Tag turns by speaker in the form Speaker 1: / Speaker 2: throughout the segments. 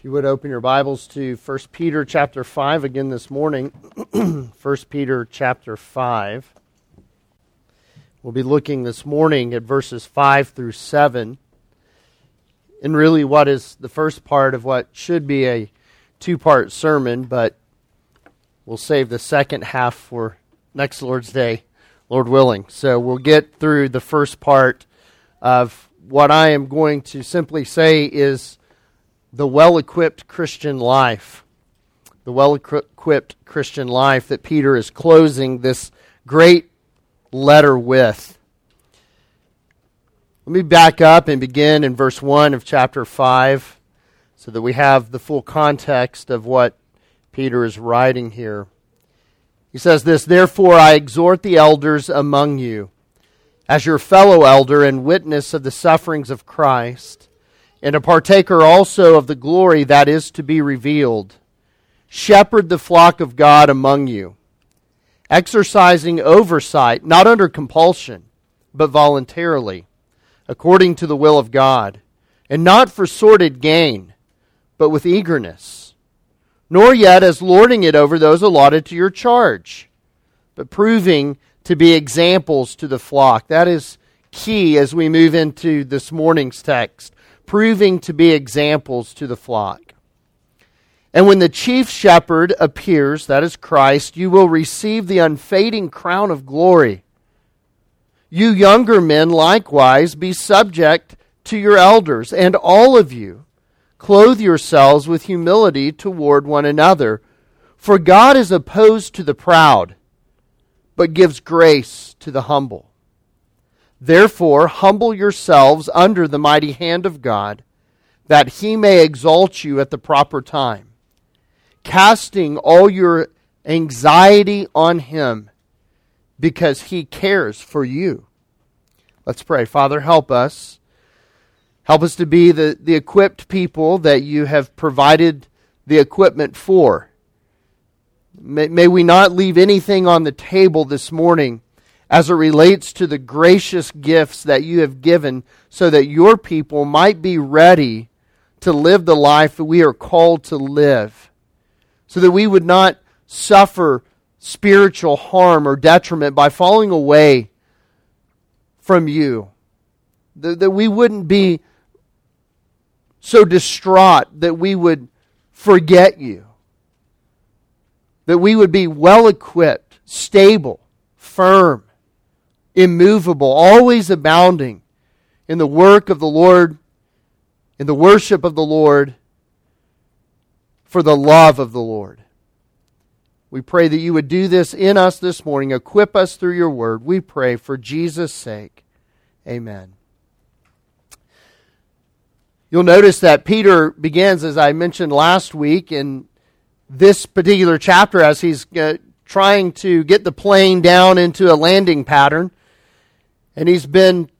Speaker 1: If you would open your Bibles to 1 Peter chapter 5 again this morning. 1 Peter chapter 5. We'll be looking this morning at verses 5 through 7. And really, what is the first part of what should be a two part sermon, but we'll save the second half for next Lord's Day, Lord willing. So we'll get through the first part of what I am going to simply say is the well equipped Christian life. The well equipped Christian life that Peter is closing this great letter with. Let me back up and begin in verse 1 of chapter 5 so that we have the full context of what Peter is writing here. He says this Therefore, I exhort the elders among you, as your fellow elder and witness of the sufferings of Christ and a partaker also of the glory that is to be revealed. Shepherd the flock of God among you, exercising oversight, not under compulsion, but voluntarily, according to the will of God, and not for sordid gain, but with eagerness, nor yet as lording it over those allotted to your charge, but proving to be examples to the flock. That is key as we move into this morning's text proving to be examples to the flock. And when the chief shepherd appears, that is Christ, you will receive the unfading crown of glory. You younger men likewise be subject to your elders, and all of you clothe yourselves with humility toward one another. For God is opposed to the proud, but gives grace to the humble. Therefore, humble yourselves under the mighty hand of God, that he may exalt you at the proper time, casting all your anxiety on him, because he cares for you. Let's pray. Father, help us. Help us to be the, the equipped people that you have provided the equipment for. May, may we not leave anything on the table this morning as it relates to the gracious gifts that you have given so that your people might be ready to live the life that we are called to live, so that we would not suffer spiritual harm or detriment by falling away from you, that, that we wouldn't be so distraught that we would forget you, that we would be well equipped, stable, firm, immovable, always abounding in the work of the Lord, in the worship of the Lord, for the love of the Lord. We pray that you would do this in us this morning. Equip us through your word. We pray for Jesus' sake. Amen. You'll notice that Peter begins, as I mentioned last week, in this particular chapter as he's uh, trying to get the plane down into a landing pattern. And he's been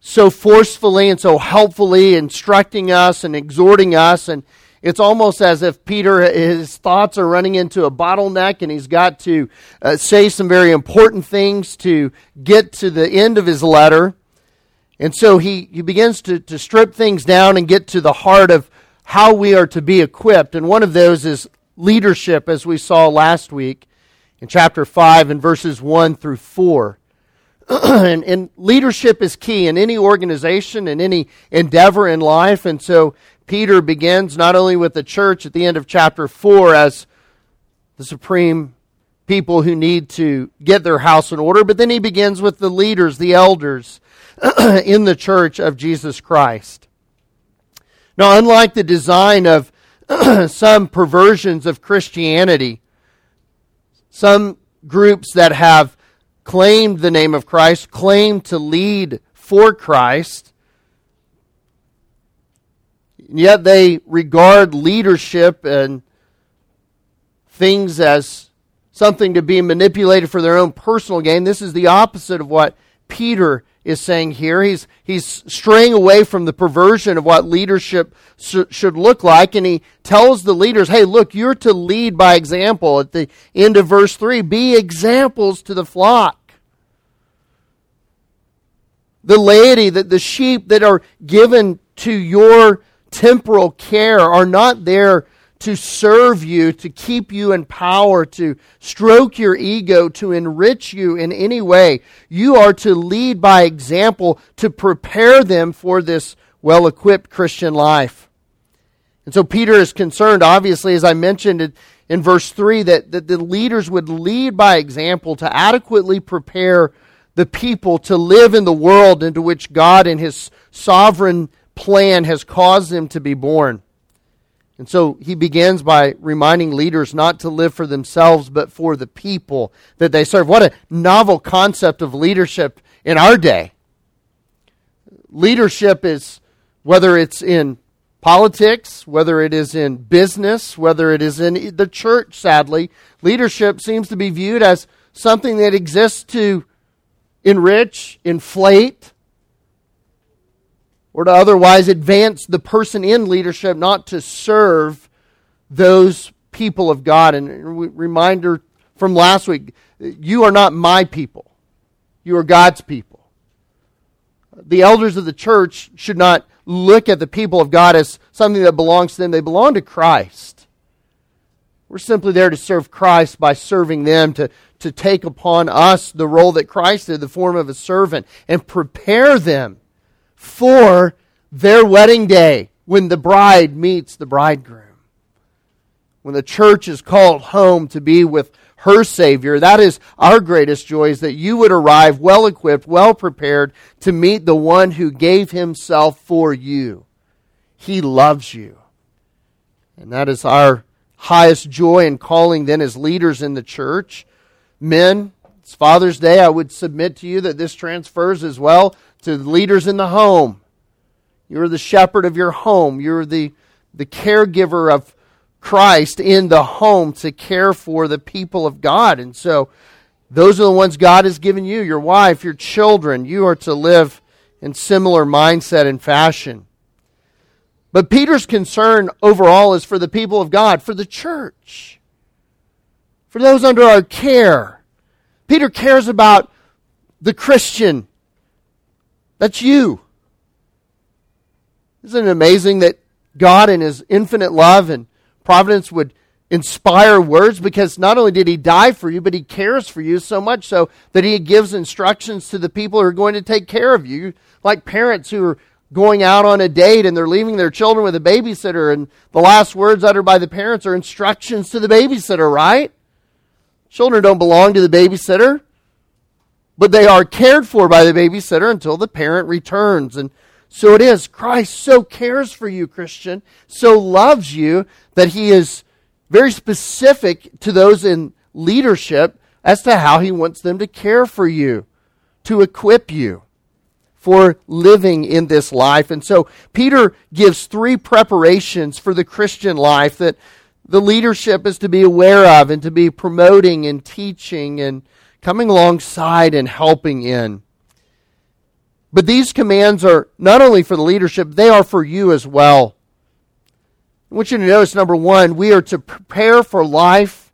Speaker 1: so forcefully and so helpfully instructing us and exhorting us. And it's almost as if Peter, his thoughts are running into a bottleneck and he's got to uh, say some very important things to get to the end of his letter. And so he, he begins to, to strip things down and get to the heart of how we are to be equipped. And one of those is leadership, as we saw last week in chapter 5 and verses 1 through 4. and, and, leadership is key in any organization, and any endeavor in life. And so Peter begins not only with the church at the end of chapter 4 as the supreme people who need to get their house in order, but then he begins with the leaders, the elders in the church of Jesus Christ. Now, unlike the design of some perversions of Christianity, some groups that have claimed the name of Christ, claimed to lead for Christ, yet they regard leadership and things as something to be manipulated for their own personal gain. This is the opposite of what Peter is saying here. He's, he's straying away from the perversion of what leadership sh- should look like, and he tells the leaders, hey, look, you're to lead by example. At the end of verse 3, be examples to the flock. The laity, that the sheep that are given to your temporal care are not there to serve you, to keep you in power, to stroke your ego, to enrich you in any way. You are to lead by example to prepare them for this well equipped Christian life. And so Peter is concerned, obviously, as I mentioned in verse 3, that, that the leaders would lead by example to adequately prepare the people to live in the world into which God and his sovereign plan has caused them to be born. And so he begins by reminding leaders not to live for themselves, but for the people that they serve. What a novel concept of leadership in our day. Leadership is, whether it's in politics, whether it is in business, whether it is in the church, sadly, leadership seems to be viewed as something that exists to enrich, inflate, or to otherwise advance the person in leadership, not to serve those people of God. And reminder from last week you are not my people, you are God's people. The elders of the church should not look at the people of God as something that belongs to them, they belong to Christ. We're simply there to serve Christ by serving them, to, to take upon us the role that Christ did, the form of a servant, and prepare them for their wedding day when the bride meets the bridegroom. When the church is called home to be with her Savior. That is our greatest joy, is that you would arrive well equipped, well prepared to meet the one who gave himself for you. He loves you. And that is our highest joy and calling then as leaders in the church. Men, it's Father's Day. I would submit to you that this transfers as well to leaders in the home. You're the shepherd of your home. You're the, the caregiver of Christ in the home to care for the people of God. And so those are the ones God has given you your wife, your children. You are to live in similar mindset and fashion. But Peter's concern overall is for the people of God, for the church, for those under our care. Peter cares about the Christian. That's you. Isn't it amazing that God, in His infinite love and providence, would inspire words? Because not only did He die for you, but He cares for you so much so that He gives instructions to the people who are going to take care of you, like parents who are going out on a date and they're leaving their children with a babysitter, and the last words uttered by the parents are instructions to the babysitter, right? Children don't belong to the babysitter, but they are cared for by the babysitter until the parent returns. And so it is. Christ so cares for you, Christian, so loves you that he is very specific to those in leadership as to how he wants them to care for you, to equip you for living in this life. And so Peter gives three preparations for the Christian life that the leadership is to be aware of and to be promoting and teaching and coming alongside and helping in. But these commands are not only for the leadership, they are for you as well. I want you to notice number one, we are to prepare for life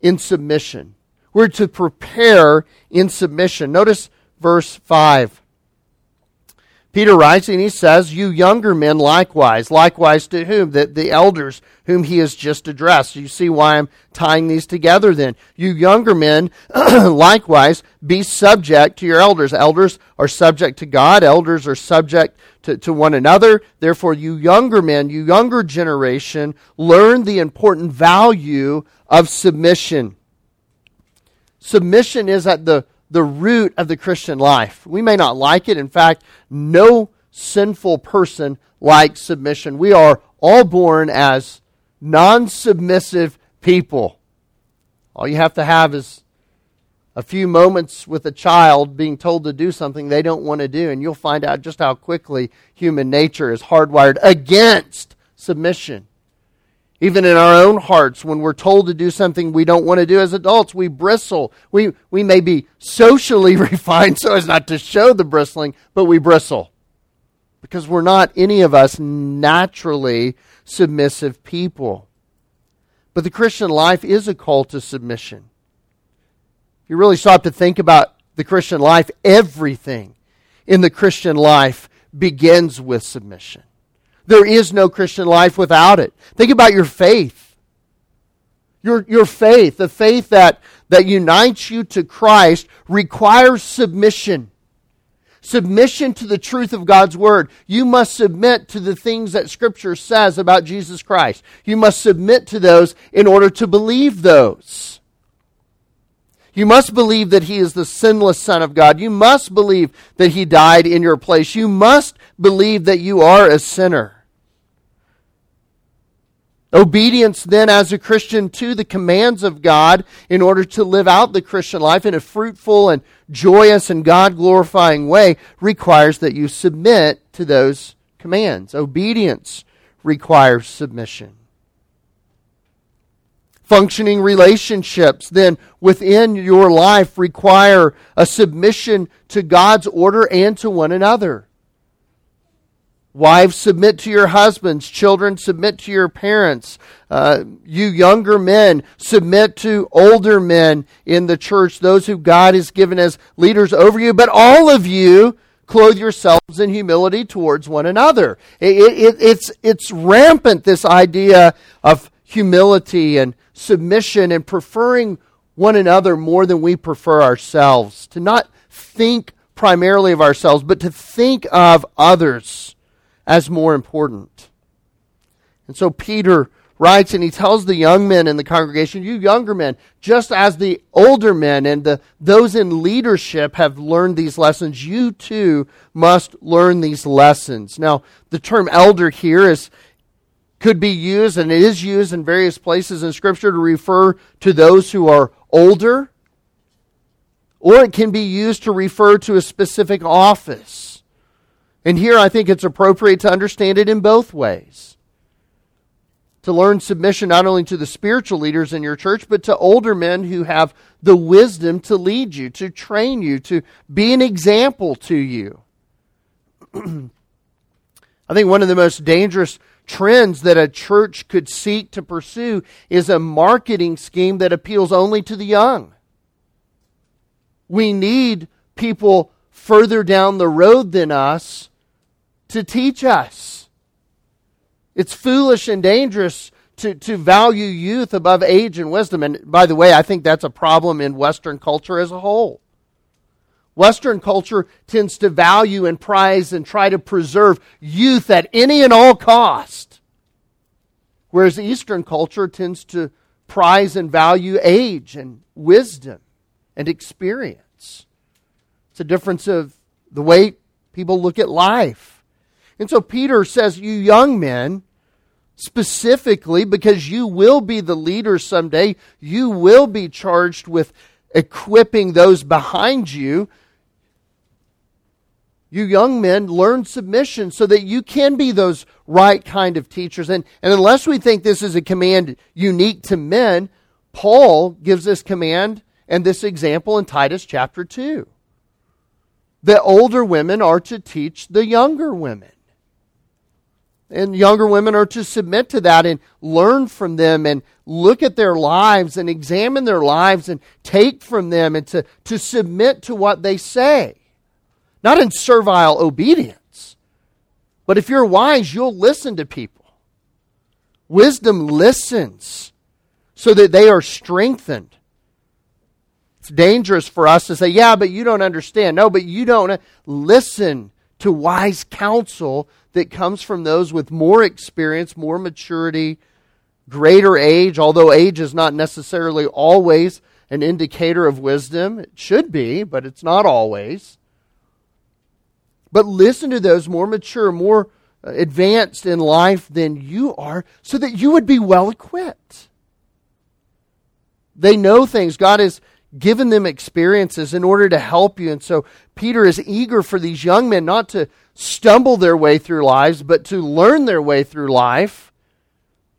Speaker 1: in submission. We're to prepare in submission. Notice verse 5. Peter writes and he says, You younger men likewise. Likewise to whom? The, the elders whom he has just addressed. You see why I'm tying these together then. You younger men likewise be subject to your elders. Elders are subject to God. Elders are subject to, to one another. Therefore, you younger men, you younger generation, learn the important value of submission. Submission is at the the root of the Christian life. We may not like it. In fact, no sinful person likes submission. We are all born as non submissive people. All you have to have is a few moments with a child being told to do something they don't want to do, and you'll find out just how quickly human nature is hardwired against submission. Even in our own hearts, when we're told to do something we don't want to do as adults, we bristle. We, we may be socially refined so as not to show the bristling, but we bristle. Because we're not, any of us, naturally submissive people. But the Christian life is a call to submission. If you really stop to think about the Christian life, everything in the Christian life begins with submission. There is no Christian life without it. Think about your faith. Your, your faith, the faith that, that unites you to Christ, requires submission. Submission to the truth of God's Word. You must submit to the things that Scripture says about Jesus Christ. You must submit to those in order to believe those. You must believe that he is the sinless Son of God. You must believe that he died in your place. You must believe that you are a sinner. Obedience, then, as a Christian to the commands of God in order to live out the Christian life in a fruitful and joyous and God glorifying way requires that you submit to those commands. Obedience requires submission functioning relationships then within your life require a submission to God's order and to one another. Wives, submit to your husbands. Children, submit to your parents. Uh, you younger men, submit to older men in the church, those who God has given as leaders over you. But all of you, clothe yourselves in humility towards one another. It, it, it's, it's rampant, this idea of humility and submission and preferring one another more than we prefer ourselves. To not think primarily of ourselves, but to think of others as more important. And so Peter writes and he tells the young men in the congregation, you younger men, just as the older men and the, those in leadership have learned these lessons, you too must learn these lessons. Now, the term elder here is, could be used, and it is used in various places in Scripture to refer to those who are older, or it can be used to refer to a specific office. And here I think it's appropriate to understand it in both ways. To learn submission not only to the spiritual leaders in your church, but to older men who have the wisdom to lead you, to train you, to be an example to you. I think one of the most dangerous trends that a church could seek to pursue is a marketing scheme that appeals only to the young. We need people further down the road than us to teach us. It's foolish and dangerous to, to value youth above age and wisdom. And by the way, I think that's a problem in Western culture as a whole. Western culture tends to value and prize and try to preserve youth at any and all cost. Whereas Eastern culture tends to prize and value age and wisdom and experience. It's a difference of the way people look at life. And so Peter says, You young men, specifically because you will be the leaders someday, you will be charged with equipping those behind you you young men learn submission so that you can be those right kind of teachers. And, and unless we think this is a command unique to men, Paul gives this command and this example in Titus chapter 2. The older women are to teach the younger women. And younger women are to submit to that and learn from them and look at their lives and examine their lives and take from them and to, to submit to what they say. Not in servile obedience, but if you're wise, you'll listen to people. Wisdom listens so that they are strengthened. It's dangerous for us to say, yeah, but you don't understand. No, but you don't uh, listen to wise counsel that comes from those with more experience, more maturity, greater age, although age is not necessarily always an indicator of wisdom. It should be, but it's not always. But listen to those more mature, more uh, advanced in life than you are so that you would be well equipped. They know things. God has given them experiences in order to help you. And so Peter is eager for these young men not to stumble their way through lives, but to learn their way through life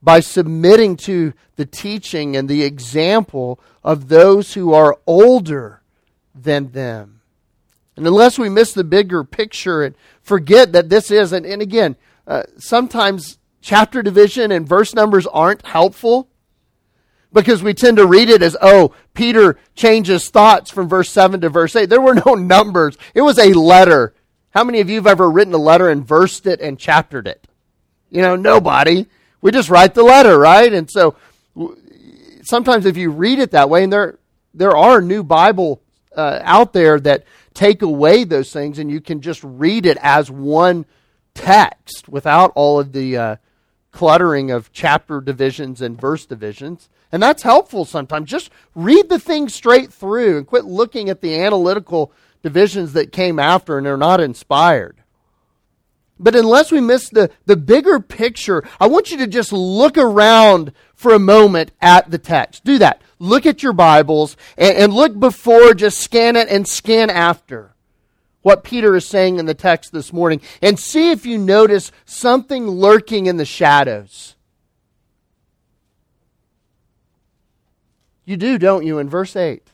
Speaker 1: by submitting to the teaching and the example of those who are older than them. And unless we miss the bigger picture and forget that this is, and, and again, uh, sometimes chapter division and verse numbers aren't helpful because we tend to read it as, oh, Peter changes thoughts from verse 7 to verse 8. There were no numbers, it was a letter. How many of you have ever written a letter and versed it and chaptered it? You know, nobody. We just write the letter, right? And so sometimes if you read it that way, and there there are new Bible uh, out there that take away those things, and you can just read it as one text without all of the uh, cluttering of chapter divisions and verse divisions. And that's helpful sometimes. Just read the thing straight through and quit looking at the analytical divisions that came after and they're not inspired. But unless we miss the, the bigger picture, I want you to just look around for a moment at the text. Do that. Look at your Bibles and, and look before, just scan it and scan after what Peter is saying in the text this morning and see if you notice something lurking in the shadows. You do, don't you, in verse 8?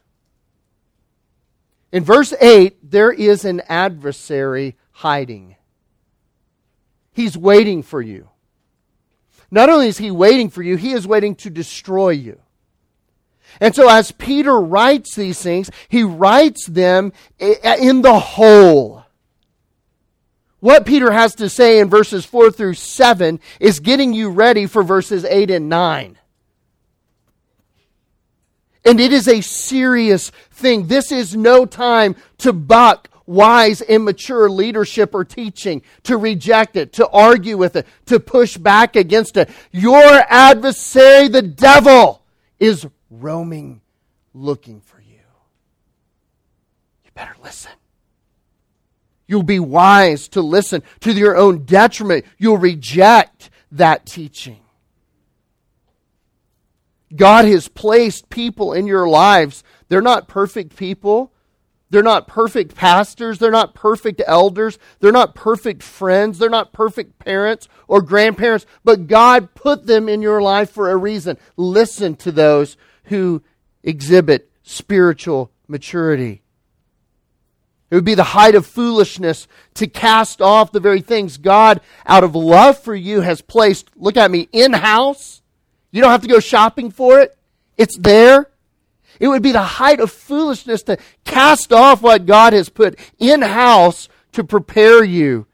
Speaker 1: In verse 8, there is an adversary hiding. He's waiting for you. Not only is he waiting for you, he is waiting to destroy you. And so, as Peter writes these things, he writes them in the whole. What Peter has to say in verses 4 through 7 is getting you ready for verses 8 and 9. And it is a serious thing. This is no time to buck wise, immature leadership or teaching, to reject it, to argue with it, to push back against it. Your adversary, the devil, is roaming looking for you. You better listen. You'll be wise to listen to your own detriment. You'll reject that teaching. God has placed people in your lives. They're not perfect people. They're not perfect pastors. They're not perfect elders. They're not perfect friends. They're not perfect parents or grandparents. But God put them in your life for a reason. Listen to those who exhibit spiritual maturity. It would be the height of foolishness to cast off the very things God, out of love for you, has placed, look at me, in house. You don't have to go shopping for it. It's there. It would be the height of foolishness to cast off what God has put in house to prepare you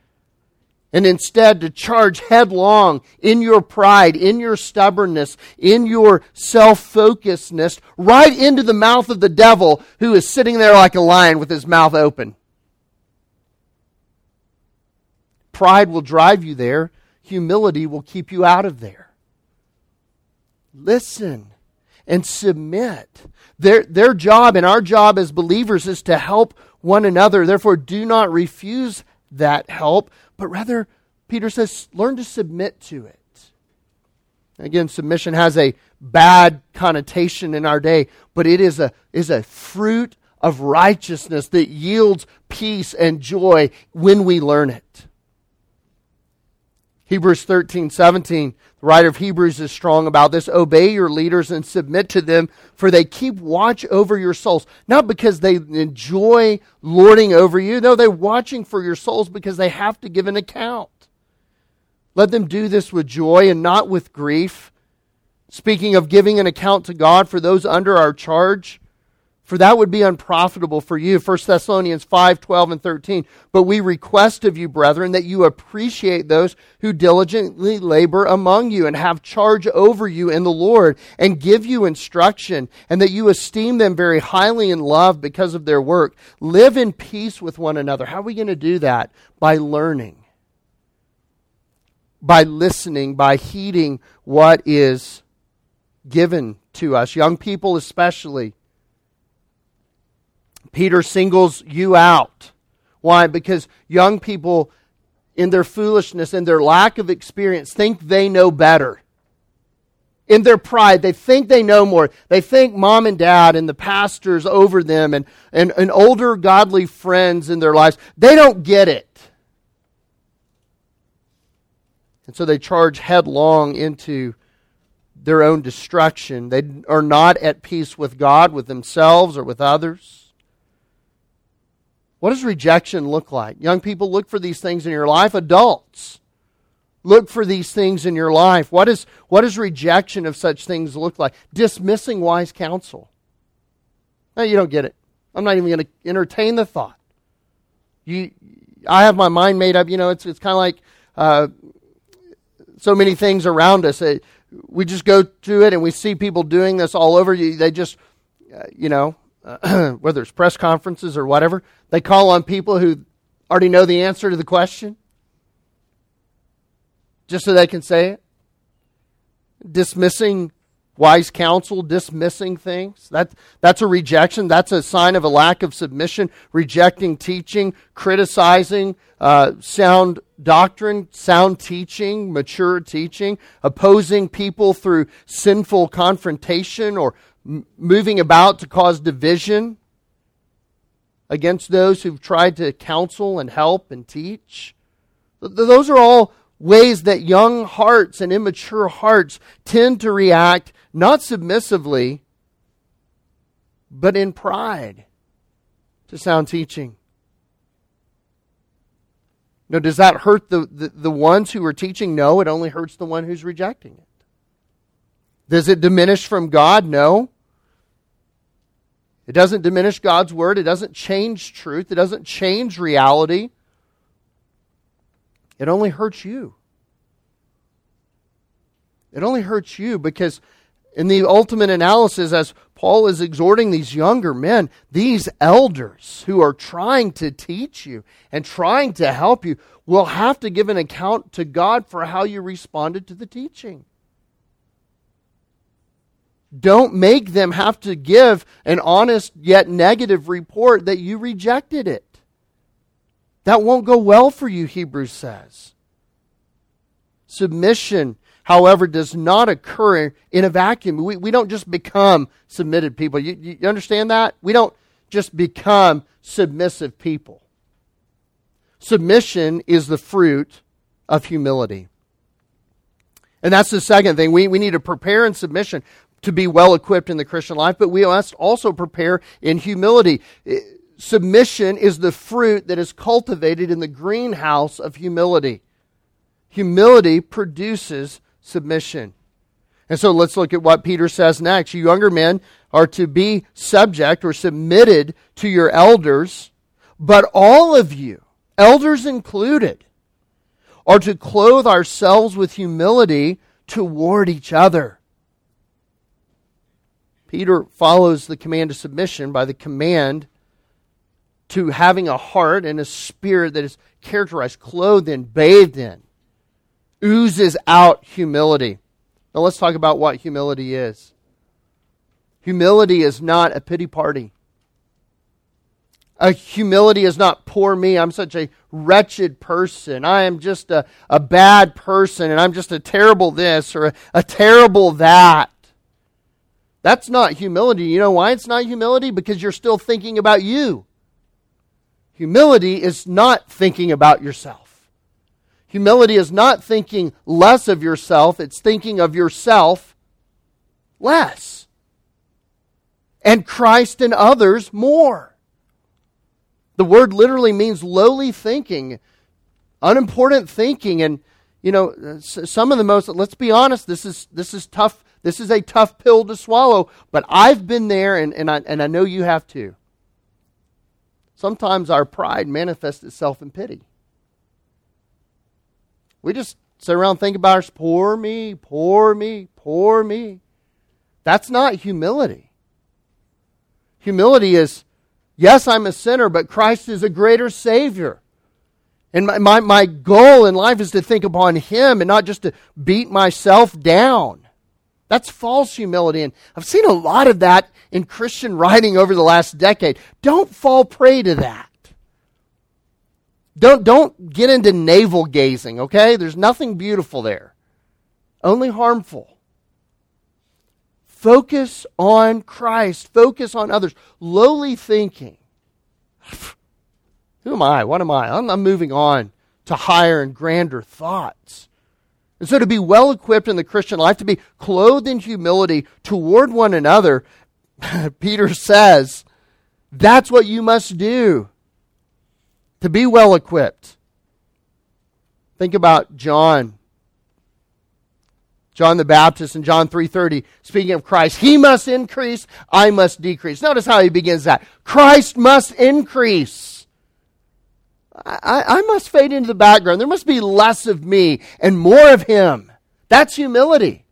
Speaker 1: and instead to charge headlong in your pride, in your stubbornness, in your self focusedness, right into the mouth of the devil who is sitting there like a lion with his mouth open. Pride will drive you there, humility will keep you out of there. Listen and submit. Their, their job and our job as believers is to help one another. Therefore, do not refuse that help, but rather, Peter says, learn to submit to it. Again, submission has a bad connotation in our day, but it is a, is a fruit of righteousness that yields peace and joy when we learn it. Hebrews 13, 17, the writer of Hebrews is strong about this. Obey your leaders and submit to them, for they keep watch over your souls. Not because they enjoy lording over you. No, they're watching for your souls because they have to give an account. Let them do this with joy and not with grief. Speaking of giving an account to God for those under our charge, for that would be unprofitable for you. 1 Thessalonians 5 12 and 13. But we request of you, brethren, that you appreciate those who diligently labor among you and have charge over you in the Lord and give you instruction, and that you esteem them very highly in love because of their work. Live in peace with one another. How are we going to do that? By learning, by listening, by heeding what is given to us. Young people, especially Peter singles you out. Why? Because young people, in their foolishness and their lack of experience, think they know better. In their pride, they think they know more. They think mom and dad and the pastors over them and, and, and older godly friends in their lives, they don't get it. And so they charge headlong into their own destruction. They are not at peace with God, with themselves, or with others. What does rejection look like? Young people, look for these things in your life. Adults, look for these things in your life. What, is, what does rejection of such things look like? Dismissing wise counsel. No, you don't get it. I'm not even going to entertain the thought. You, I have my mind made up. You know, it's, it's kind of like uh, so many things around us. Uh, we just go to it and we see people doing this all over. They just, uh, you know, whether it's press conferences or whatever, they call on people who already know the answer to the question just so they can say it. Dismissing wise counsel, dismissing things. That, that's a rejection. That's a sign of a lack of submission, rejecting teaching, criticizing uh, sound doctrine, sound teaching, mature teaching, opposing people through sinful confrontation or moving about to cause division against those who've tried to counsel and help and teach. Those are all ways that young hearts and immature hearts tend to react not submissively, but in pride to sound teaching. Now, does that hurt the, the, the, ones who are teaching? No, it only hurts the one who's rejecting it. Does it diminish from God? No. It doesn't diminish God's word. It doesn't change truth. It doesn't change reality. It only hurts you. It only hurts you because in the ultimate analysis, as Paul is exhorting these younger men, these elders who are trying to teach you and trying to help you will have to give an account to God for how you responded to the teaching. Don't make them have to give an honest yet negative report that you rejected it. That won't go well for you, Hebrews says. Submission however, does not occur in a vacuum. We, we don't just become submitted people. You, you understand that? We don't just become submissive people. Submission is the fruit of humility. And that's the second thing. We, we need to prepare in submission to be well equipped in the Christian life, but we must also prepare in humility. Uh, submission is the fruit that is cultivated in the greenhouse of humility. Humility produces submission. And so let's look at what Peter says next. You younger men are to be subject or submitted to your elders, but all of you, elders included, are to clothe ourselves with humility toward each other. Peter follows the command of submission by the command to having a heart and a spirit that is characterized, clothed in, bathed in oozes out humility. Now let's talk about what humility is. Humility is not a pity party. A humility is not poor me. I'm such a wretched person. I am just a, a bad person and I'm just a terrible this or a, a terrible that. That's not humility. You know why it's not humility? Because you're still thinking about you. Humility is not thinking about yourself. Humility is not thinking less of yourself, it's thinking of yourself less. And Christ and others more. The word literally means lowly thinking, unimportant thinking, and you know some of the most. Let's be honest. This is this is tough. This is a tough pill to swallow. But I've been there, and and I, and I know you have too. Sometimes our pride manifests itself in pity. We just sit around and think about us, poor me, poor me, poor me. That's not humility. Humility is, yes, I'm a sinner, but Christ is a greater Savior. And my, my, my goal in life is to think upon Him and not just to beat myself down. That's false humility. And I've seen a lot of that in Christian writing over the last decade. Don't fall prey to that. Don't, don't get into navel gazing, okay? There's nothing beautiful there, only harmful. Focus on Christ, focus on others. Lowly thinking. Who am I? What am I? I'm, I'm moving on to higher and grander thoughts. And so to be well equipped in the Christian life, to be clothed in humility toward one another, Peter says, that's what you must do to be well equipped. Think about John. John the Baptist in John 3:30 speaking of Christ, he must increase, I must decrease. Notice how he begins that. Christ must increase. I, I must fade into the background. There must be less of me and more of him. That's humility.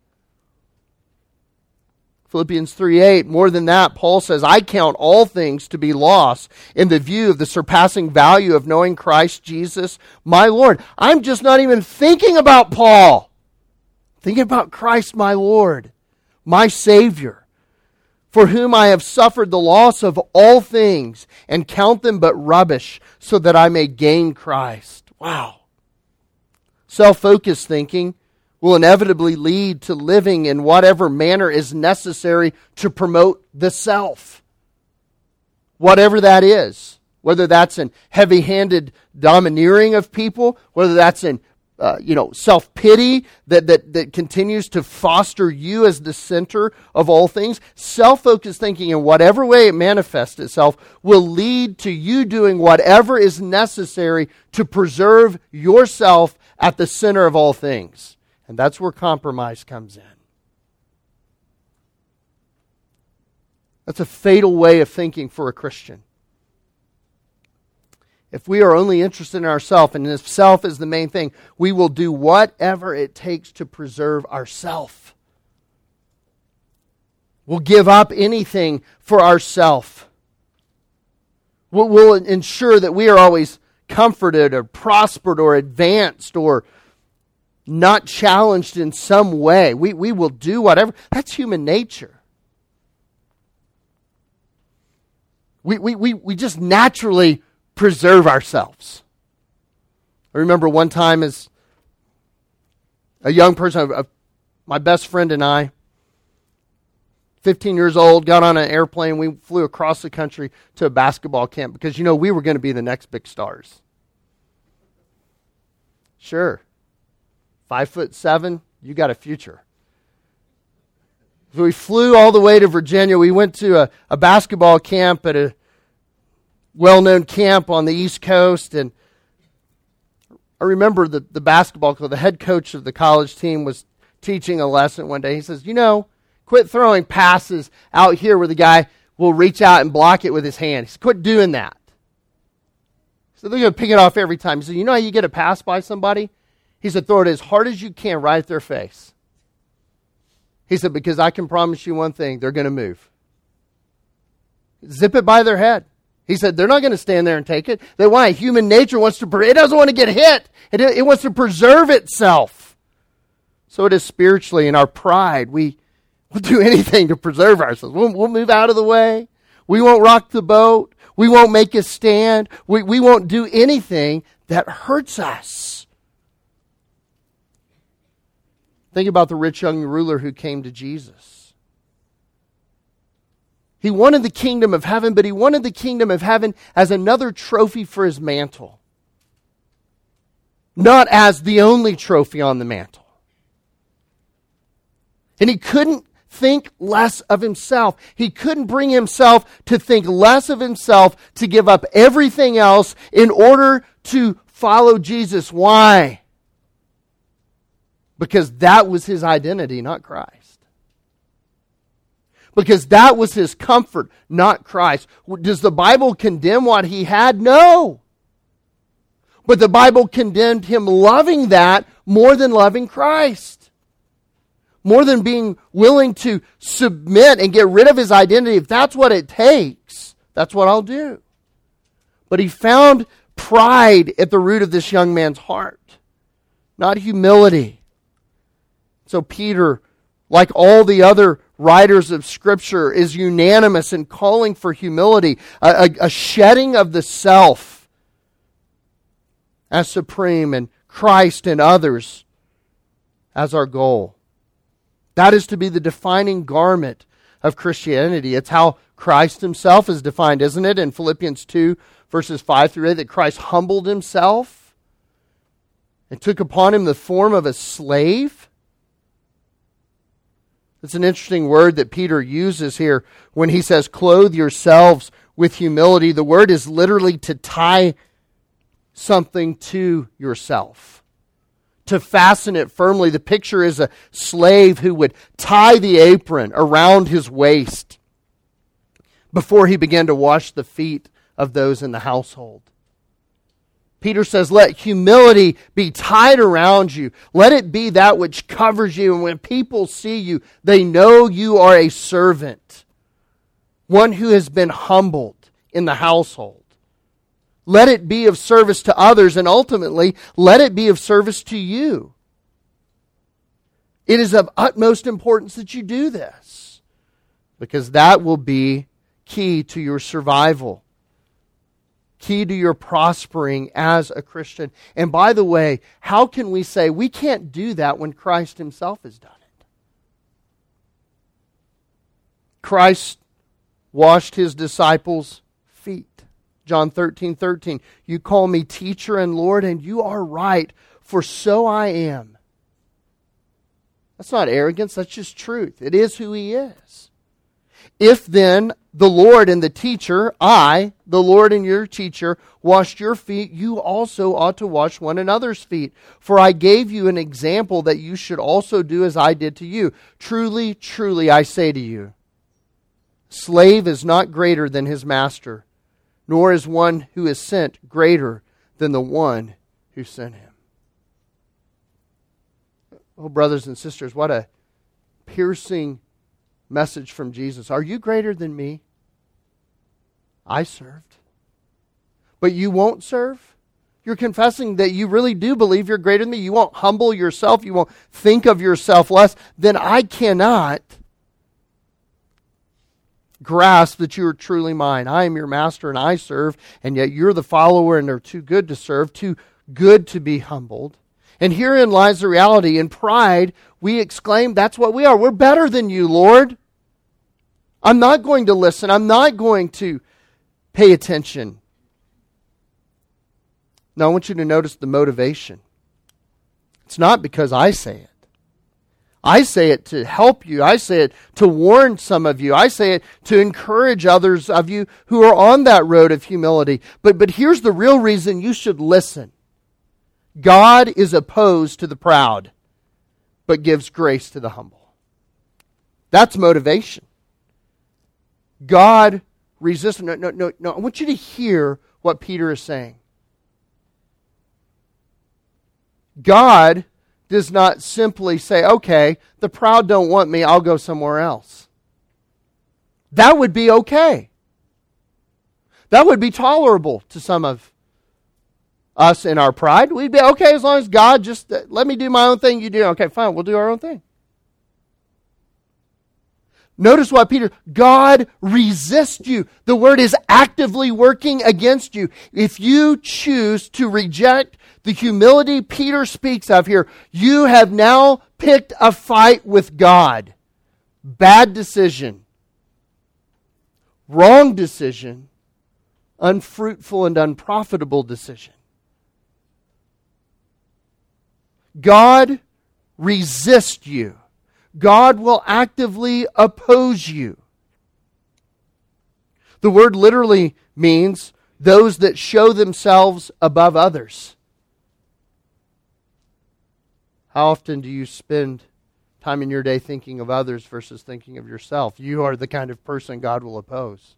Speaker 1: Philippians 3 8, more than that, Paul says, I count all things to be lost in the view of the surpassing value of knowing Christ Jesus, my Lord. I'm just not even thinking about Paul. Thinking about Christ, my Lord, my Savior, for whom I have suffered the loss of all things and count them but rubbish, so that I may gain Christ. Wow. Self focused thinking will inevitably lead to living in whatever manner is necessary to promote the self. Whatever that is. Whether that's in heavy handed domineering of people, whether that's in uh, you know, self pity that, that, that continues to foster you as the center of all things. Self focused thinking, in whatever way it manifests itself, will lead to you doing whatever is necessary to preserve yourself at the center of all things. And that's where compromise comes in. That's a fatal way of thinking for a Christian. If we are only interested in ourselves, and if self is the main thing, we will do whatever it takes to preserve ourself. We'll give up anything for ourself. We'll, we'll ensure that we are always comforted or prospered or advanced or not challenged in some way. We, we will do whatever. That's human nature. We, we, we, we just naturally preserve ourselves. I remember one time as a young person, a, a, my best friend and I, 15 years old, got on an airplane. We flew across the country to a basketball camp because, you know, we were going to be the next big stars. Sure. Five foot seven, you got a future. So we flew all the way to Virginia. We went to a, a basketball camp at a well known camp on the East Coast. And I remember the, the basketball coach, the head coach of the college team, was teaching a lesson one day. He says, You know, quit throwing passes out here where the guy will reach out and block it with his hand. He said, Quit doing that. So they're going to pick it off every time. He said, You know how you get a pass by somebody? He said, throw it as hard as you can right at their face. He said, because I can promise you one thing they're going to move. Zip it by their head. He said, they're not going to stand there and take it. They why? Human nature wants to, it doesn't want to get hit. It, it wants to preserve itself. So it is spiritually in our pride. We will do anything to preserve ourselves. We'll, we'll move out of the way. We won't rock the boat. We won't make a stand. We, we won't do anything that hurts us. Think about the rich young ruler who came to Jesus. He wanted the kingdom of heaven, but he wanted the kingdom of heaven as another trophy for his mantle, not as the only trophy on the mantle. And he couldn't think less of himself. He couldn't bring himself to think less of himself, to give up everything else in order to follow Jesus. Why? Because that was his identity, not Christ. Because that was his comfort, not Christ. Does the Bible condemn what he had? No. But the Bible condemned him loving that more than loving Christ. More than being willing to submit and get rid of his identity. If that's what it takes, that's what I'll do. But he found pride at the root of this young man's heart, not humility. So Peter, like all the other writers of Scripture, is unanimous in calling for humility, a, a, a shedding of the self as supreme, and Christ and others as our goal. That is to be the defining garment of Christianity. It's how Christ himself is defined, isn't it? In Philippians 2, verses 5 through 8, that Christ humbled himself and took upon him the form of a slave it's an interesting word that Peter uses here when he says, clothe yourselves with humility. The word is literally to tie something to yourself, to fasten it firmly. The picture is a slave who would tie the apron around his waist before he began to wash the feet of those in the household. Peter says, let humility be tied around you. Let it be that which covers you. And when people see you, they know you are a servant, one who has been humbled in the household. Let it be of service to others, and ultimately, let it be of service to you. It is of utmost importance that you do this because that will be key to your survival key to your prospering as a Christian. And by the way, how can we say we can't do that when Christ himself has done it? Christ washed his disciples' feet. John 13, 13. You call me teacher and Lord, and you are right, for so I am. That's not arrogance, that's just truth. It is who he is. If then the Lord and the teacher, I, the Lord and your teacher, washed your feet, you also ought to wash one another's feet. For I gave you an example that you should also do as I did to you. Truly, truly, I say to you, slave is not greater than his master, nor is one who is sent greater than the one who sent him. Oh, brothers and sisters, what a piercing message from Jesus. Are you greater than me? I served. But you won't serve? You're confessing that you really do believe you're greater than me. You won't humble yourself. You won't think of yourself less. Then I cannot grasp that you are truly mine. I am your master and I serve, and yet you're the follower and are too good to serve, too good to be humbled. And herein lies the reality. In pride, we exclaim, That's what we are. We're better than you, Lord. I'm not going to listen. I'm not going to pay attention. Now, I want you to notice the motivation. It's not because I say it. I say it to help you. I say it to warn some of you. I say it to encourage others of you who are on that road of humility. But, but here's the real reason you should listen God is opposed to the proud, but gives grace to the humble. That's motivation. God resists. No, no, no, no. I want you to hear what Peter is saying. God does not simply say, okay, the proud don't want me, I'll go somewhere else. That would be okay. That would be tolerable to some of us in our pride. We'd be okay as long as God just uh, let me do my own thing, you do. Okay, fine, we'll do our own thing. Notice why Peter, God resists you. The word is actively working against you. If you choose to reject the humility Peter speaks of here, you have now picked a fight with God. Bad decision. Wrong decision. Unfruitful and unprofitable decision. God resists you. God will actively oppose you. The word literally means those that show themselves above others. How often do you spend time in your day thinking of others versus thinking of yourself? You are the kind of person God will oppose.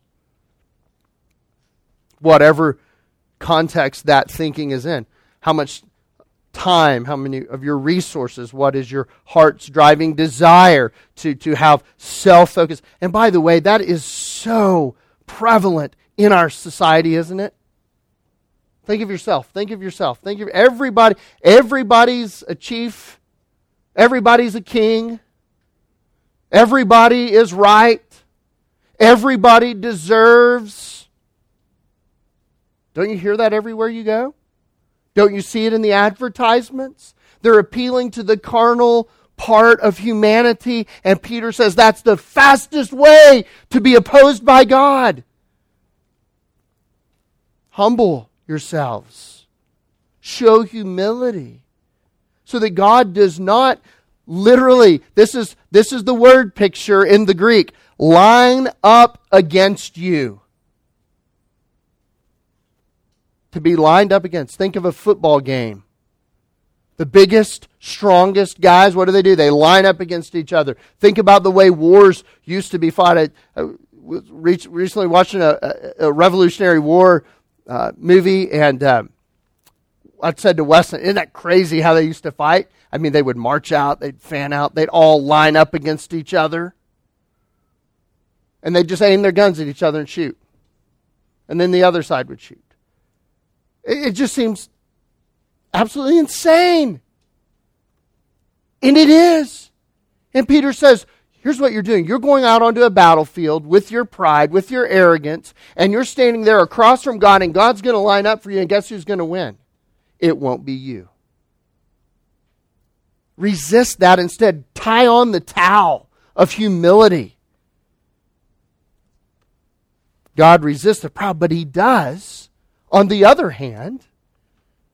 Speaker 1: Whatever context that thinking is in. How much time, how many of your resources, what is your heart's driving desire to, to have self focus. And by the way, that is so prevalent in our society, isn't it? Think of yourself. Think of yourself. Think of everybody. Everybody's a chief. Everybody's a king. Everybody is right. Everybody deserves. Don't you hear that everywhere you go? Don't you see it in the advertisements? They're appealing to the carnal part of humanity, and Peter says that's the fastest way to be opposed by God. Humble yourselves, show humility, so that God does not literally, this is, this is the word picture in the Greek, line up against you. To be lined up against. Think of a football game. The biggest, strongest guys, what do they do? They line up against each other. Think about the way wars used to be fought. I, I was recently watching a, a, Revolutionary War uh, movie, and um, I said to Weston, isn't that crazy how they used to fight? I mean, they would march out, they'd fan out, they'd all line up against each other. And they'd just aim their guns at each other and shoot. And then the other side would shoot. It, it just seems absolutely insane. And it is. And Peter says, Here's what you're doing. You're going out onto a battlefield with your pride, with your arrogance, and you're standing there across from God, and God's going to line up for you, and guess who's going to win? It won't be you. Resist that instead. Tie on the towel of humility. God resists the proud, but He does, on the other hand,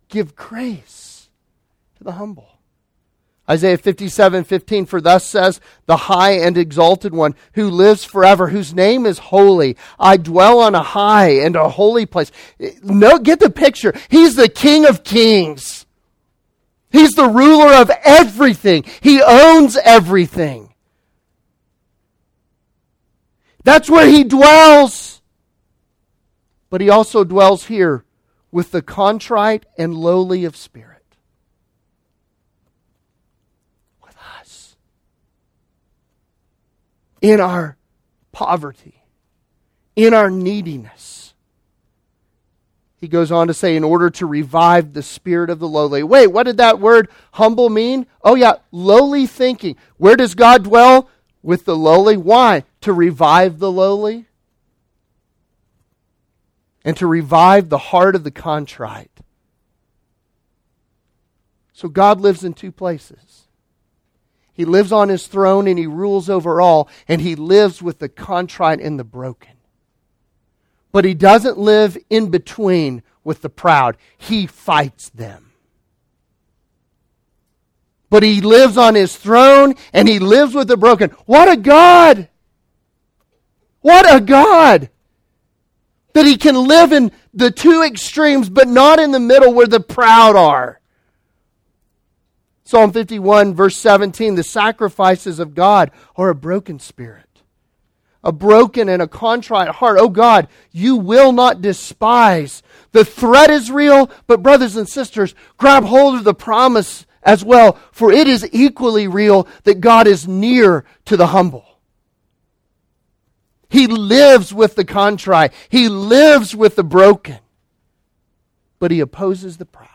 Speaker 1: give grace to the humble. Isaiah 57 15, for thus says the high and exalted one who lives forever, whose name is holy. I dwell on a high and a holy place. No, get the picture. He's the King of kings. He's the ruler of everything. He owns everything. That's where he dwells. But he also dwells here with the contrite and lowly of spirit. With us. In our poverty, in our neediness. He goes on to say, in order to revive the spirit of the lowly. Wait, what did that word humble mean? Oh, yeah, lowly thinking. Where does God dwell? With the lowly. Why? To revive the lowly and to revive the heart of the contrite. So God lives in two places. He lives on his throne and he rules over all, and he lives with the contrite and the broken. But he doesn't live in between with the proud, he fights them. But he lives on his throne and he lives with the broken. What a God! What a God! That he can live in the two extremes, but not in the middle where the proud are. Psalm 51, verse 17 the sacrifices of God are a broken spirit, a broken and a contrite heart. Oh God, you will not despise. The threat is real, but brothers and sisters, grab hold of the promise as well, for it is equally real that God is near to the humble. He lives with the contrite, He lives with the broken, but He opposes the proud.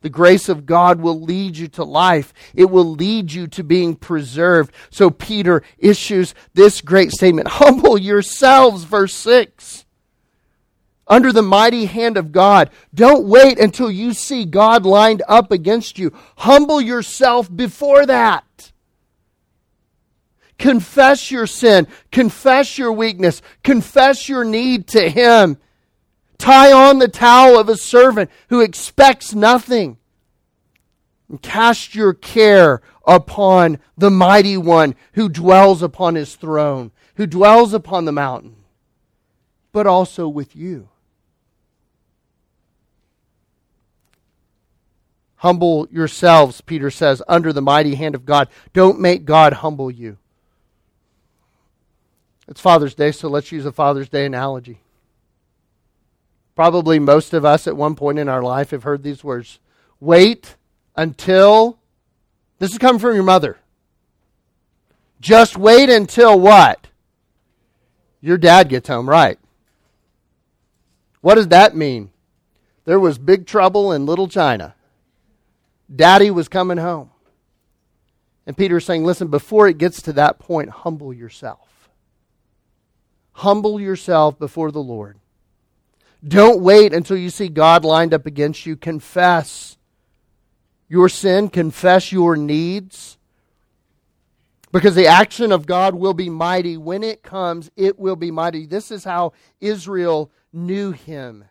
Speaker 1: The grace of God will lead you to life. It will lead you to being preserved. So Peter issues this great statement Humble yourselves, verse 6. Under the mighty hand of God. Don't wait until you see God lined up against you. Humble yourself before that. Confess your sin. Confess your weakness. Confess your need to Him. Tie on the towel of a servant who expects nothing. And cast your care upon the mighty one who dwells upon his throne, who dwells upon the mountain, but also with you. Humble yourselves, Peter says, under the mighty hand of God. Don't make God humble you. It's Father's Day, so let's use a Father's Day analogy. Probably most of us at one point in our life have heard these words wait until. This is coming from your mother. Just wait until what? Your dad gets home, right? What does that mean? There was big trouble in little China. Daddy was coming home. And Peter's saying, listen, before it gets to that point, humble yourself. Humble yourself before the Lord. Don't wait until you see God lined up against you. Confess your sin, confess your needs. Because the action of God will be mighty. When it comes, it will be mighty. This is how Israel knew him.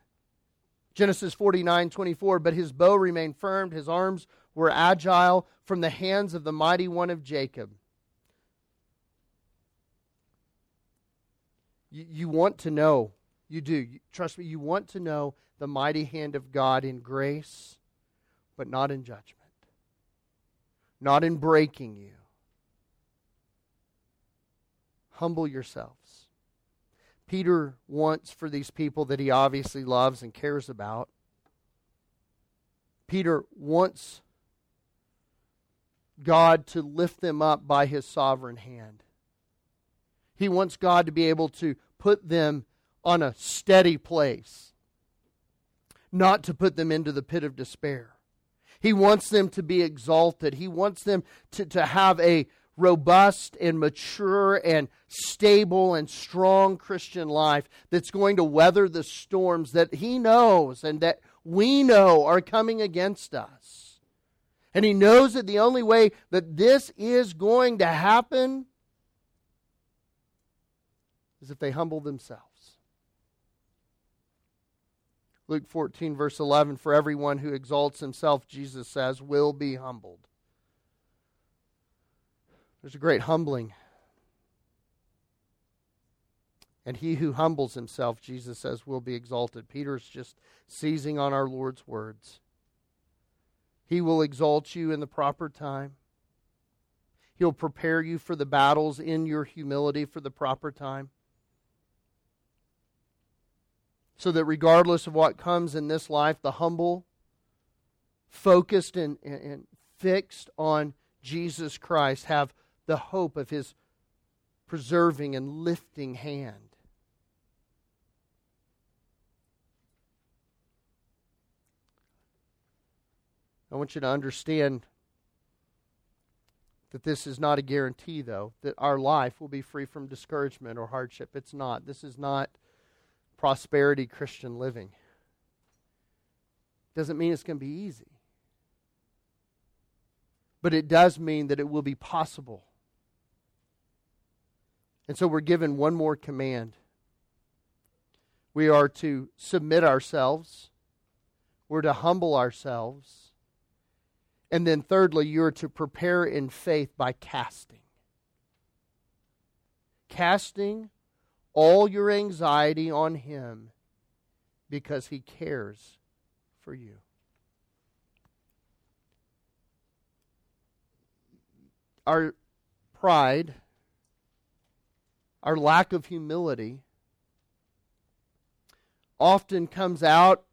Speaker 1: Genesis 49 24. But his bow remained firm, his arms were agile from the hands of the mighty one of Jacob. You, you want to know you do. Trust me, you want to know the mighty hand of God in grace, but not in judgment, not in breaking you. Humble yourselves. Peter wants for these people that he obviously loves and cares about Peter wants God to lift them up by his sovereign hand. He wants God to be able to put them on a steady place, not to put them into the pit of despair. He wants them to be exalted. He wants them to, to have a robust and mature and stable and strong Christian life that's going to weather the storms that he knows and that we know are coming against us. And he knows that the only way that this is going to happen is if they humble themselves. Luke 14, verse 11 For everyone who exalts himself, Jesus says, will be humbled. There's a great humbling. And he who humbles himself, Jesus says, will be exalted. Peter's just seizing on our Lord's words. He will exalt you in the proper time. He'll prepare you for the battles in your humility for the proper time so that regardless of what comes in this life, the humble, focused and, and, fixed on Jesus Christ, have the hope of his preserving and lifting hand. I want you to understand that this is not a guarantee, though, that our life will be free from discouragement or hardship. It's not. This is not prosperity Christian living. Doesn't mean it's going to be easy. But it does mean that it will be possible. And so we're given one more command. We are to submit ourselves. We're to humble ourselves. And then, thirdly, you're to prepare in faith by casting. Casting all your anxiety on Him because He cares for you. Our pride, our lack of humility, often comes out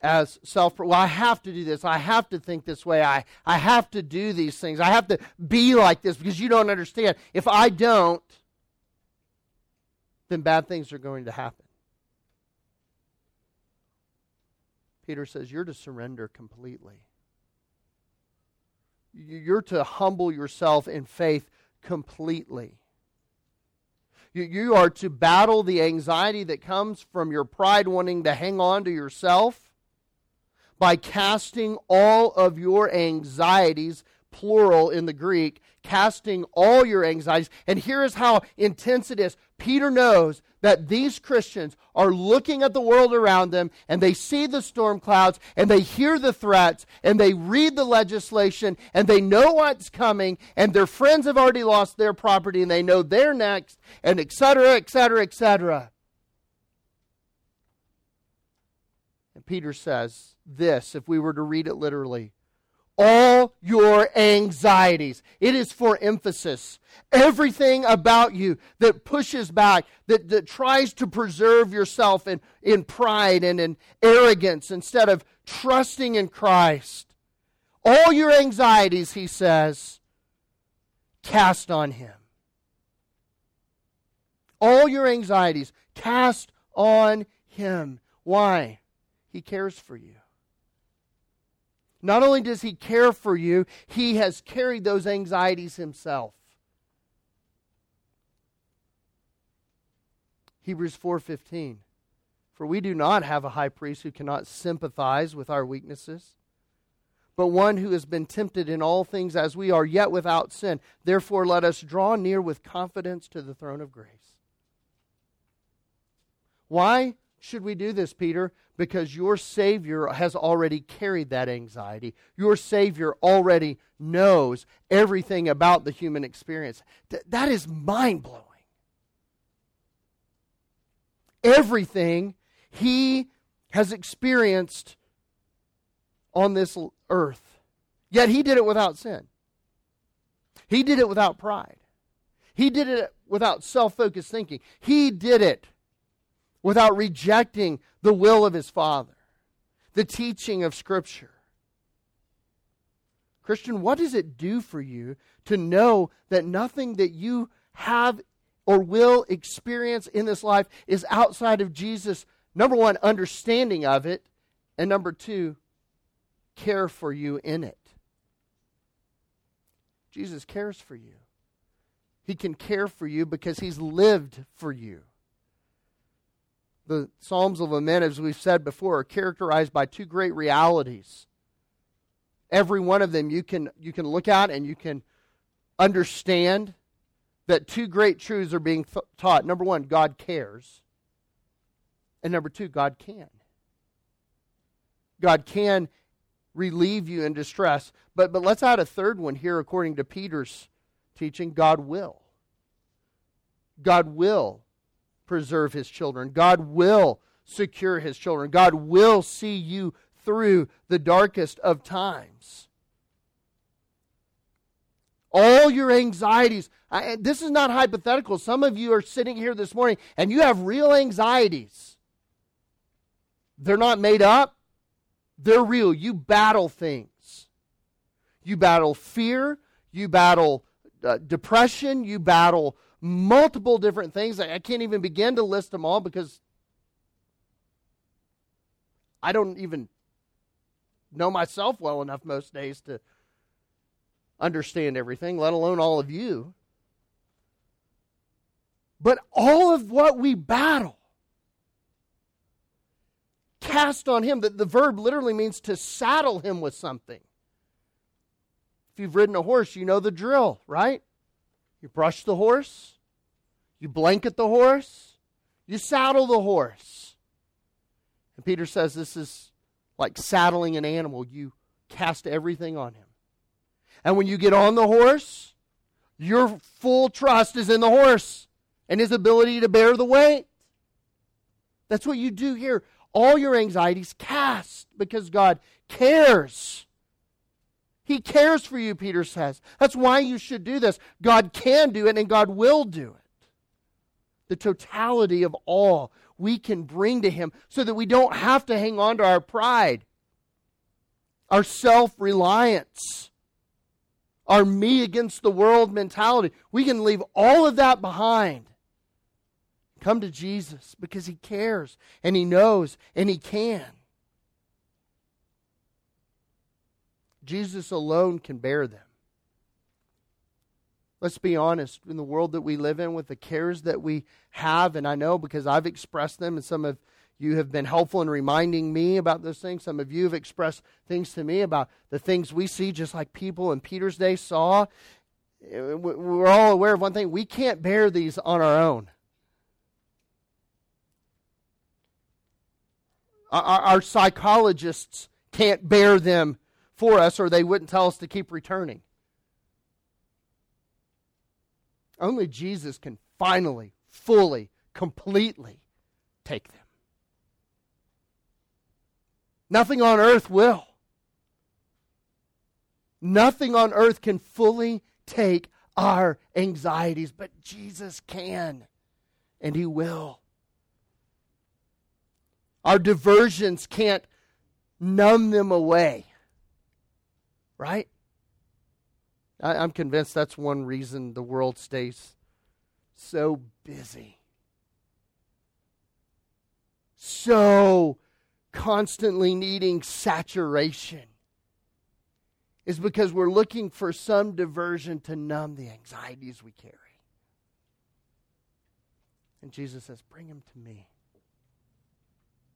Speaker 1: as self well i have to do this. I have to think this way. I i have to do these things. I have to be like this because you don't understand. If i don't then bad things are going to happen. Peter says, You're to surrender completely. You're to humble yourself in faith completely. You are to battle the anxiety that comes from your pride wanting to hang on to yourself by casting all of your anxieties plural in the Greek, casting all your anxieties. And here is how intense it is. Peter knows that these Christians are looking at the world around them and they see the storm clouds and they hear the threats and they read the legislation and they know what's coming and their friends have already lost their property and they know they're next and etc., etc., etc. And Peter says this, if we were to read it literally all your anxieties. It is for emphasis. Everything about you that pushes back, that, that tries to preserve yourself in, in pride and in arrogance instead of trusting in Christ. All your anxieties, he says, cast on him. All your anxieties, cast on him. Why? He cares for you. Not only does he care for you, he has carried those anxieties himself. Hebrews 4:15 For we do not have a high priest who cannot sympathize with our weaknesses, but one who has been tempted in all things as we are, yet without sin. Therefore let us draw near with confidence to the throne of grace. Why? Should we do this, Peter? Because your Savior has already carried that anxiety. Your Savior already knows everything about the human experience. Th- that is mind blowing. Everything He has experienced on this earth. Yet He did it without sin. He did it without pride. He did it without self focused thinking. He did it without rejecting the will of his Father. the teaching of Scripture. Christian, what does it do for you to know that nothing that you have or will experience in this life is outside of Jesus' number one, understanding of it, and number two, care for you in it? Jesus cares for you. He can care for you because He's lived for you. The Psalms of Lament, as we've said before, are characterized by two great realities. Every one of them you can, you can look at and you can understand that two great truths are being th- taught. Number one, God cares. And number two, God can. God can relieve you in distress. But, but let's add a third one here, according to Peter's teaching God will. God will preserve his children. God will secure his children. God will see you through the darkest of times. All your anxieties, I, this is not hypothetical. Some of you are sitting here this morning and you have real anxieties. They're not made up, they're real. You battle things. You battle fear, you battle uh, depression, you battle multiple different things. I, I can't even begin to list them all because I don't even know myself well enough most days to understand everything, let alone all of you. But all of what we battle, cast on him. That the verb literally means to saddle him with something. If you've ridden a horse, you know the drill, right? You brush the horse, you blanket the horse, you saddle the horse. And Peter says this is like saddling an animal. You cast everything on him. And when you get on the horse, your full trust is in the horse and his ability to bear the weight. That's what you do here. All your anxieties cast because God cares. He cares for you, Peter says. That's why you should do this. God can do it and God will do it. The totality of all we can bring to Him so that we don't have to hang on to our pride, our self reliance, our me against the world mentality. We can leave all of that behind. Come to Jesus because He cares and He knows and He can. Jesus alone can bear them. Let's be honest, in the world that we live in, with the cares that we have, and I know because I've expressed them, and some of you have been helpful in reminding me about those things. Some of you have expressed things to me about the things we see, just like people in Peter's day saw. We're all aware of one thing we can't bear these on our own. Our, our psychologists can't bear them for us, or they wouldn't tell us to keep returning. Only Jesus can finally, fully, completely take them. Nothing on earth will. Nothing on earth can fully take our anxieties, but Jesus can, and He will. Our diversions can't numb them away. Right? I, I'm convinced that's one reason the world stays so busy. So constantly needing saturation is because we're looking for some diversion to numb the anxieties we carry. And Jesus says, Bring him to me.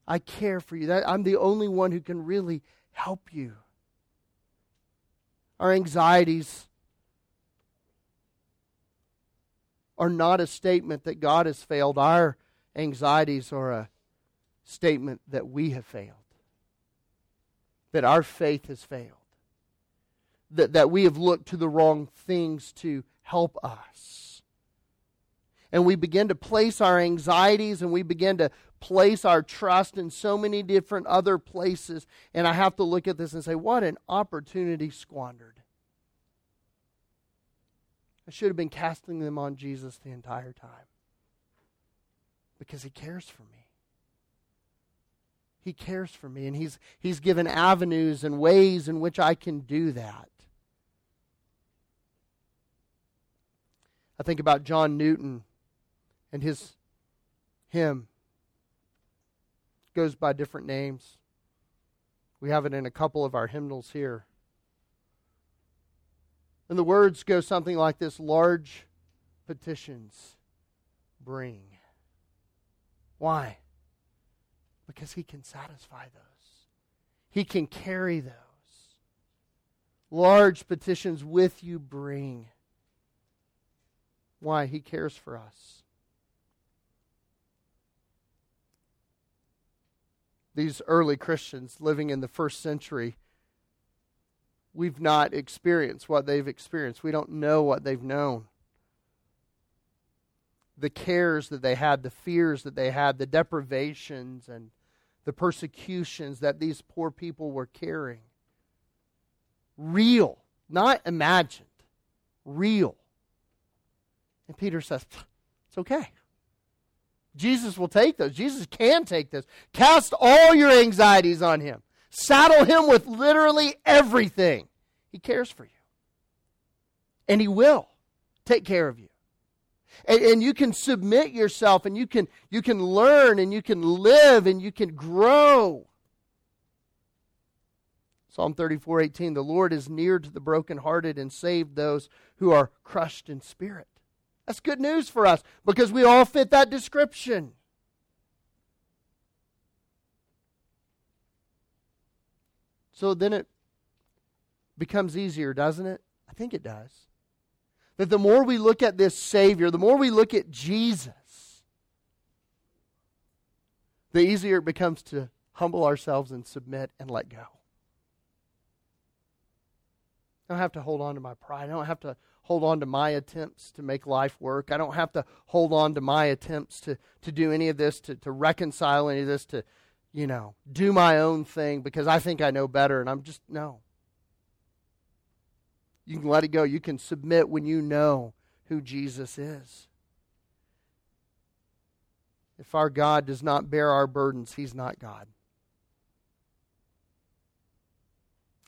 Speaker 1: I care for you. That, I'm the only one who can really help you our anxieties are not a statement that God has failed. Our anxieties are a statement that we have failed, that our faith has failed, that, that we have looked to the wrong things to help us and we begin to place our anxieties and we begin to place our trust in so many different other places. And I have to look at this and say, what an opportunity squandered. I should have been casting them on Jesus the entire time because he cares for me. He cares for me, and He's, he's given avenues and ways in which I can do that. I think about John Newton and his hymn. It goes by different names. We have it in a couple of our hymnals here. And the words go something like this large petitions bring. Why? Because he can satisfy those, he can carry those. Large petitions with you bring. Why? He cares for us. These early Christians living in the first century, we've not experienced what they've experienced. We don't know what they've known the cares that they had, the fears that they had, the deprivations and the persecutions that these poor people were carrying. Real, not imagined, real. And Peter says, It's okay. Jesus will take those. Jesus can take this. Cast all your anxieties on him. Saddle him with literally everything. He cares for you. And he will take care of you. And, and, you can submit yourself and you can, you can learn and you can live and you can grow. Psalm 34 18 The Lord is near to the brokenhearted and saved those who are crushed in spirit. That's good news for us because we all fit that description. So then it becomes easier, doesn't it? I think it does. That the more we look at this Savior, the more we look at Jesus, the easier it becomes to humble ourselves and submit and let go. I don't have to hold on to my pride. I don't have to hold on to my attempts to make life work. I don't have to hold on to my attempts to, to do any of this, to, to reconcile any of this, to, you know, do my own thing because I think I know better. And I'm just, no. You can let it go. You can submit when you know who Jesus is. If our God does not bear our burdens, He's not God.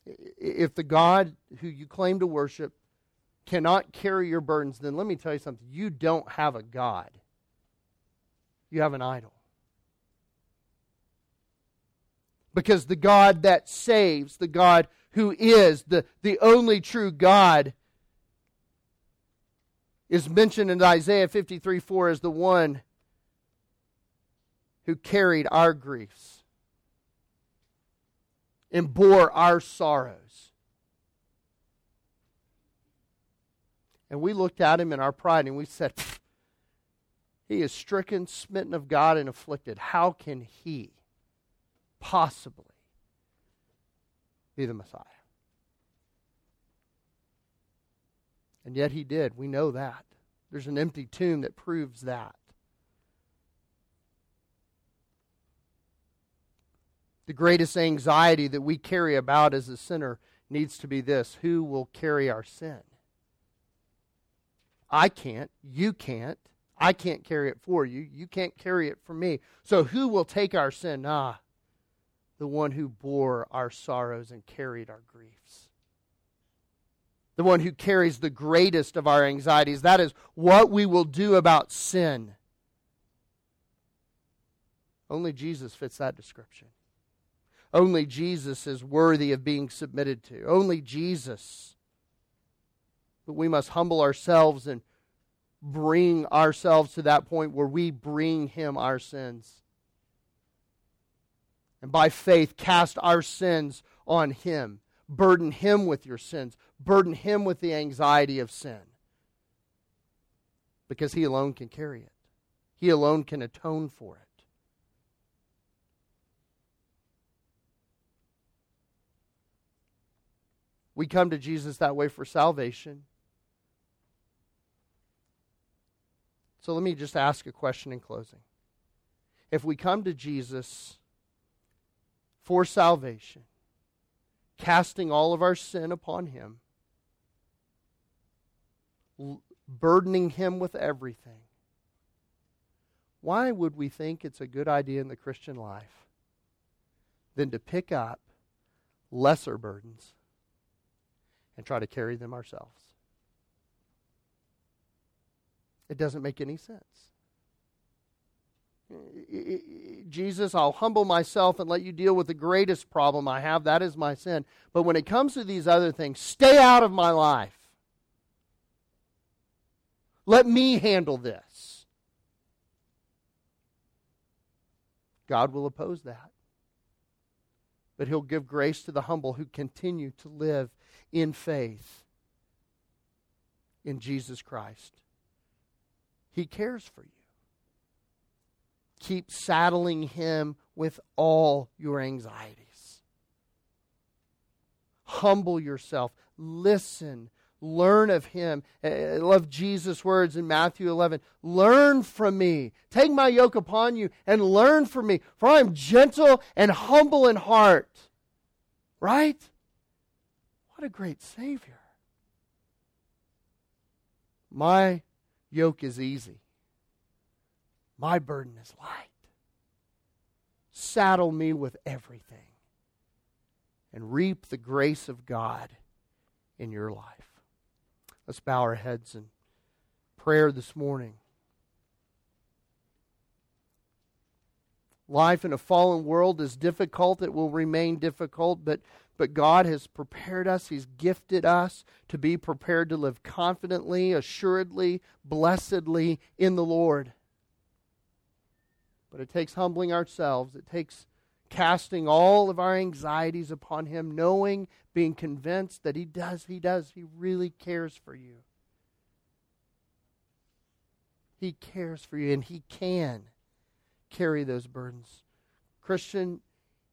Speaker 1: If the God who you claim to worship cannot carry your burdens, then let me tell you something. You don't have a God, you have an idol. Because the God that saves, the God who is the, the only true God, is mentioned in Isaiah 53 4 as the one who carried our griefs and bore our sorrows. And we looked at him in our pride and we said, He is stricken, smitten of God, and afflicted. How can he possibly be the Messiah. And yet he did. We know that. There's an empty tomb that proves that. The greatest anxiety that we carry about as a sinner needs to be this who will carry our sin? I can't. You can't. I can't carry it for you. You can't carry it for me. So who will take our sin? Ah, the one who bore our sorrows and carried our griefs. The one who carries the greatest of our anxieties. That is what we will do about sin. Only Jesus fits that description. Only Jesus is worthy of being submitted to. Only Jesus. But we must humble ourselves and bring ourselves to that point where we bring Him our sins and by faith cast our sins on Him. Burden Him with your sins. Burden Him with the anxiety of sin. Because He alone can carry it, He alone can atone for it. We come to Jesus that way for salvation. So let me just ask a question in closing. If we come to Jesus for salvation, casting all of our sin upon Him, burdening Him with everything. Why would we think it's a good idea in the Christian life than to pick up lesser burdens and try to carry them ourselves. It doesn't make any sense. Jesus, I'll humble myself and let you deal with the greatest problem I have. That is my sin. But when it comes to these other things, stay out of my life. Let me handle this. God will oppose that. But He'll give grace to the humble who continue to live in faith in Jesus Christ. He cares for you keep saddling him with all your anxieties. Humble yourself. Listen. Learn of him. I love Jesus' words in Matthew 11. Learn from me. Take my yoke upon you and learn from me, for I am gentle and humble in heart. Right? What a great Savior. My yoke is easy my burden is light. Saddle me with everything and reap the grace of God in your life. Let's bow our heads in prayer this morning. Life in a fallen world is difficult. It will remain difficult, but, but God has prepared us. He's gifted us to be prepared to live confidently, assuredly, blessedly in the Lord. But it takes humbling ourselves. It takes casting all of our anxieties upon Him, knowing, being convinced that He does, He does, He really cares for you. He cares for you, and He can carry those burdens. Christian,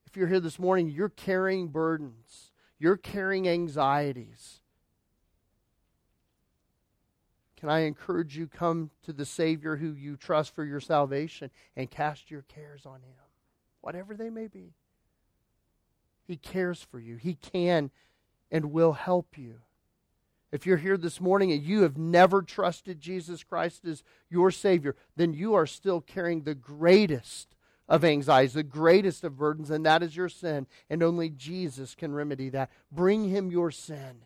Speaker 1: if you're here this morning, you're carrying burdens, you're carrying anxieties. Can I encourage you come to the Savior who you trust for your salvation and cast your cares on him, whatever they may be. He cares for you. He can and will help you. If you're here this morning and you have never trusted Jesus Christ as your Savior, then you are still carrying the greatest of anxieties, the greatest of burdens, and that is your sin. And only Jesus can remedy that. Bring Him your sin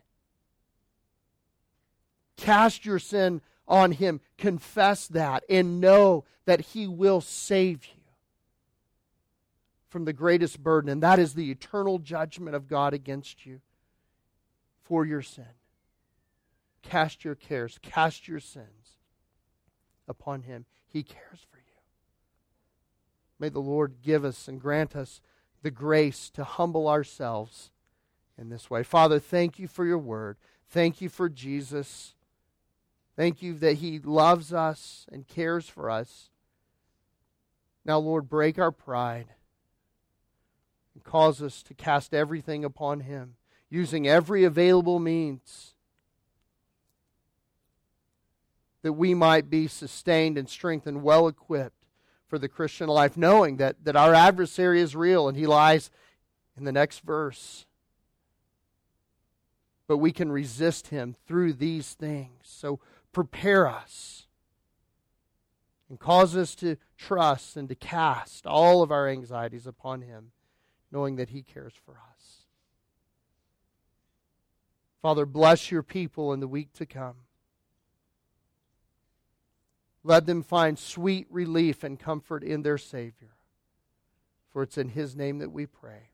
Speaker 1: Cast your sin on Him. Confess that and know that He will save you from the greatest burden, and that is the eternal judgment of God against you for your sin. Cast your cares, cast your sins upon Him. He cares for you. May the Lord give us and grant us the grace to humble ourselves in this way. Father, thank you for your word. Thank you for Jesus. Thank you that He loves us and cares for us. Now, Lord, break our pride and cause us to cast everything upon Him, using every available means that we might be sustained and strengthened, well equipped for the Christian life, knowing that, that our adversary is real and he lies in the next verse but we can resist him through these things. So prepare us and cause us to trust and to cast all of our anxieties upon Him, knowing that He cares for us. Father, bless your people in the week to come. Let them find sweet relief and comfort in their Savior. For it's in His name that we pray.